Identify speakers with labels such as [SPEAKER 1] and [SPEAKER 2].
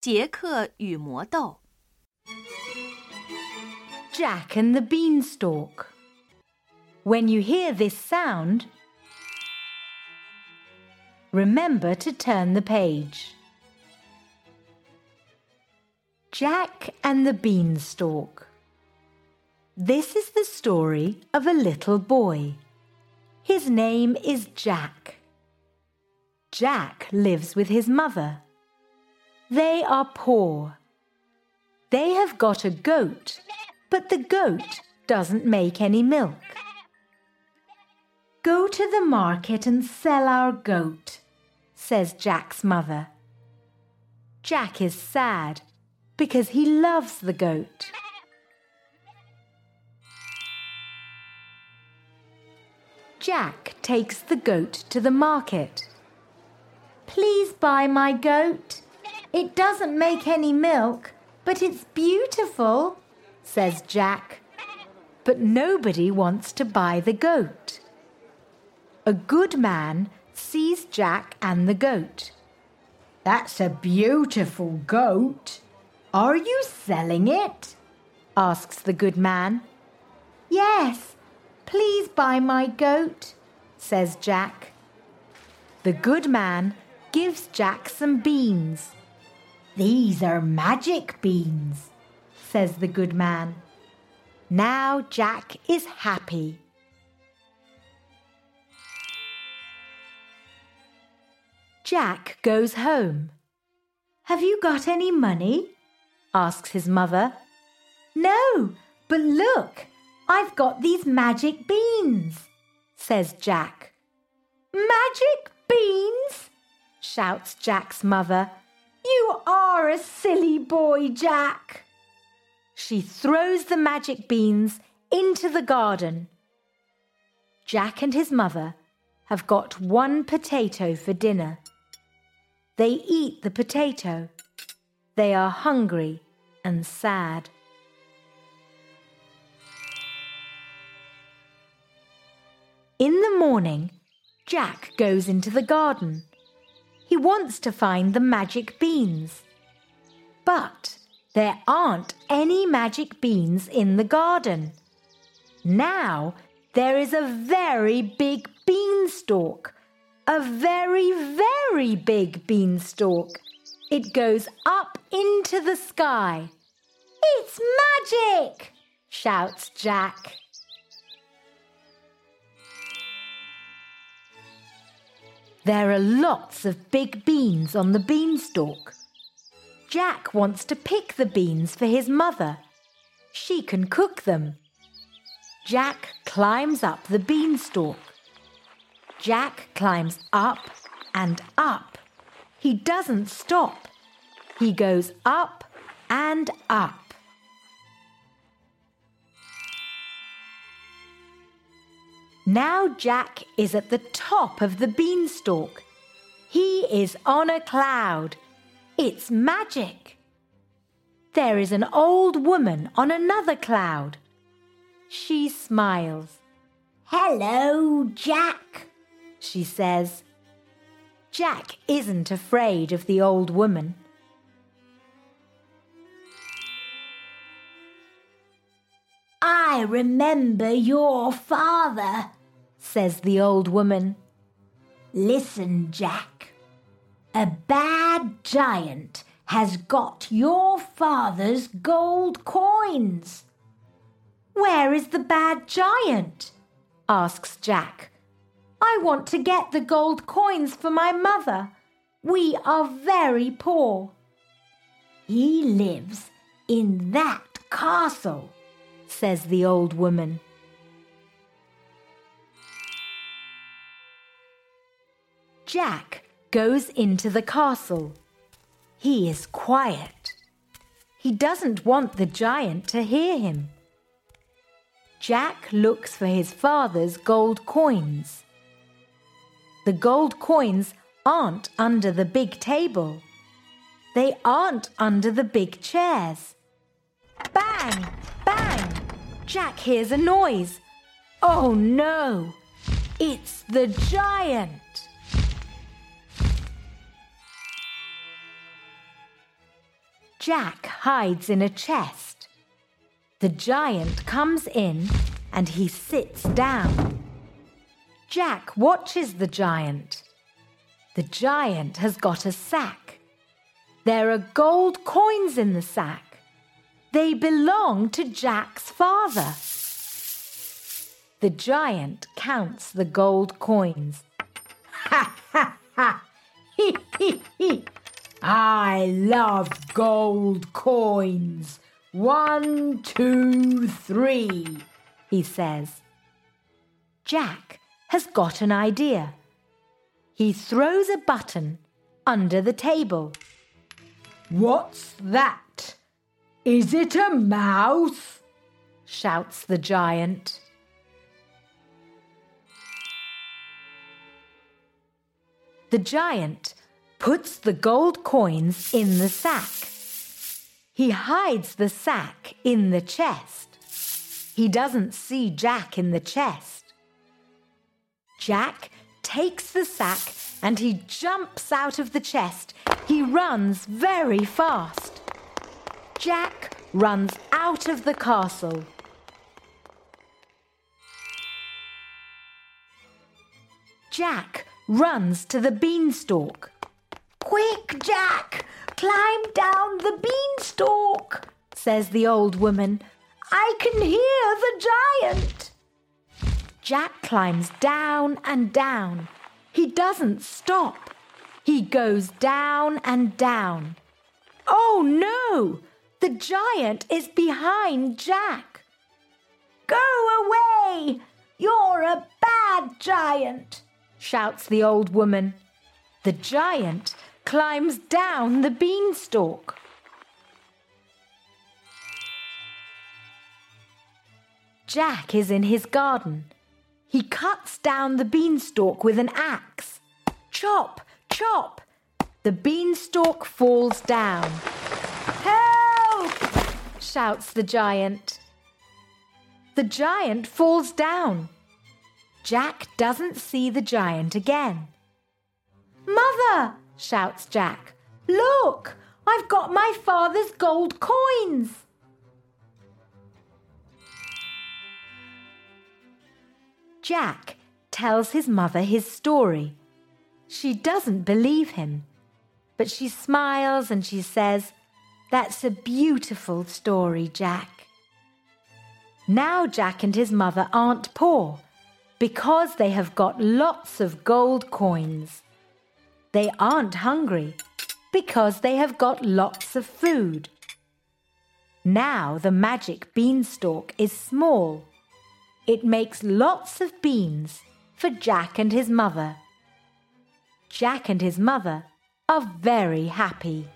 [SPEAKER 1] 杰克与魔豆。
[SPEAKER 2] Jack and the Beanstalk. When you hear this sound, remember to turn the page. Jack and the Beanstalk. This is the story of a little boy. His name is Jack. Jack lives with his mother. they are poor. They have got a goat, but the goat doesn't make any milk. Go to the market and sell our goat, says Jack's mother. Jack is sad because he loves the goat. Jack takes the goat to the market. Please buy my goat. It doesn't make any milk, but it's beautiful, says Jack. But nobody wants to buy the goat. A good man sees Jack and the goat. That's a beautiful goat. Are you selling it? asks the good man. Yes, please buy my goat, says Jack. The good man gives Jack some beans. These are magic beans, says the good man. Now Jack is happy. Jack goes home. Have you got any money? asks his mother. No, but look, I've got these magic beans, says Jack. Magic beans? shouts Jack's mother. You are a silly boy, Jack. She throws the magic beans into the garden. Jack and his mother have got one potato for dinner. They eat the potato. They are hungry and sad. In the morning, Jack goes into the garden. He wants to find the magic beans. But there aren't any magic beans in the garden. Now there is a very big beanstalk. A very, very big beanstalk. It goes up into the sky. It's magic! shouts Jack. There are lots of big beans on the beanstalk. Jack wants to pick the beans for his mother. She can cook them. Jack climbs up the beanstalk. Jack climbs up and up. He doesn't stop. He goes up and up. Now Jack is at the top of the beanstalk. He is on a cloud. It's magic. There is an old woman on another cloud. She smiles. Hello, Jack, she says. Jack isn't afraid of the old woman. I remember your father, says the old woman. Listen, Jack. A bad giant has got your father's gold coins. Where is the bad giant? asks Jack. I want to get the gold coins for my mother. We are very poor. He lives in that castle, says the old woman. Jack goes into the castle. He is quiet. He doesn't want the giant to hear him. Jack looks for his father's gold coins. The gold coins aren't under the big table. They aren't under the big chairs. Bang! Bang! Jack hears a noise. Oh no! It's the giant! Jack hides in a chest. The giant comes in and he sits down. Jack watches the giant. The giant has got a sack. There are gold coins in the sack. They belong to Jack's father. The giant counts the gold coins. Ha ha ha! Hee hee hee! I love gold coins. One, two, three, he says. Jack has got an idea. He throws a button under the table. What's that? Is it a mouse? shouts the giant. The giant puts the gold coins in the sack. He hides the sack in the chest. He doesn't see Jack in the chest. Jack takes the sack and he jumps out of the chest. He runs very fast. Jack runs out of the castle. Jack runs to the beanstalk. Quick, Jack! Climb down the beanstalk, says the old woman. I can hear the giant. Jack climbs down and down. He doesn't stop. He goes down and down. Oh no! The giant is behind Jack. Go away! You're a bad giant, shouts the old woman. The giant climbs down the beanstalk. Jack is in his garden. He cuts down the beanstalk with an axe. Chop, chop! The beanstalk falls down. Help! shouts the giant. The giant falls down. Jack doesn't see the giant again. Mother, shouts Jack, look, I've got my father's gold coins. Jack tells his mother his story. She doesn't believe him, but she smiles and she says, That's a beautiful story, Jack. Now Jack and his mother aren't poor because they have got lots of gold coins. They aren't hungry because they have got lots of food. Now the magic beanstalk is small. It makes lots of beans for Jack and his mother. Jack and his mother are very happy.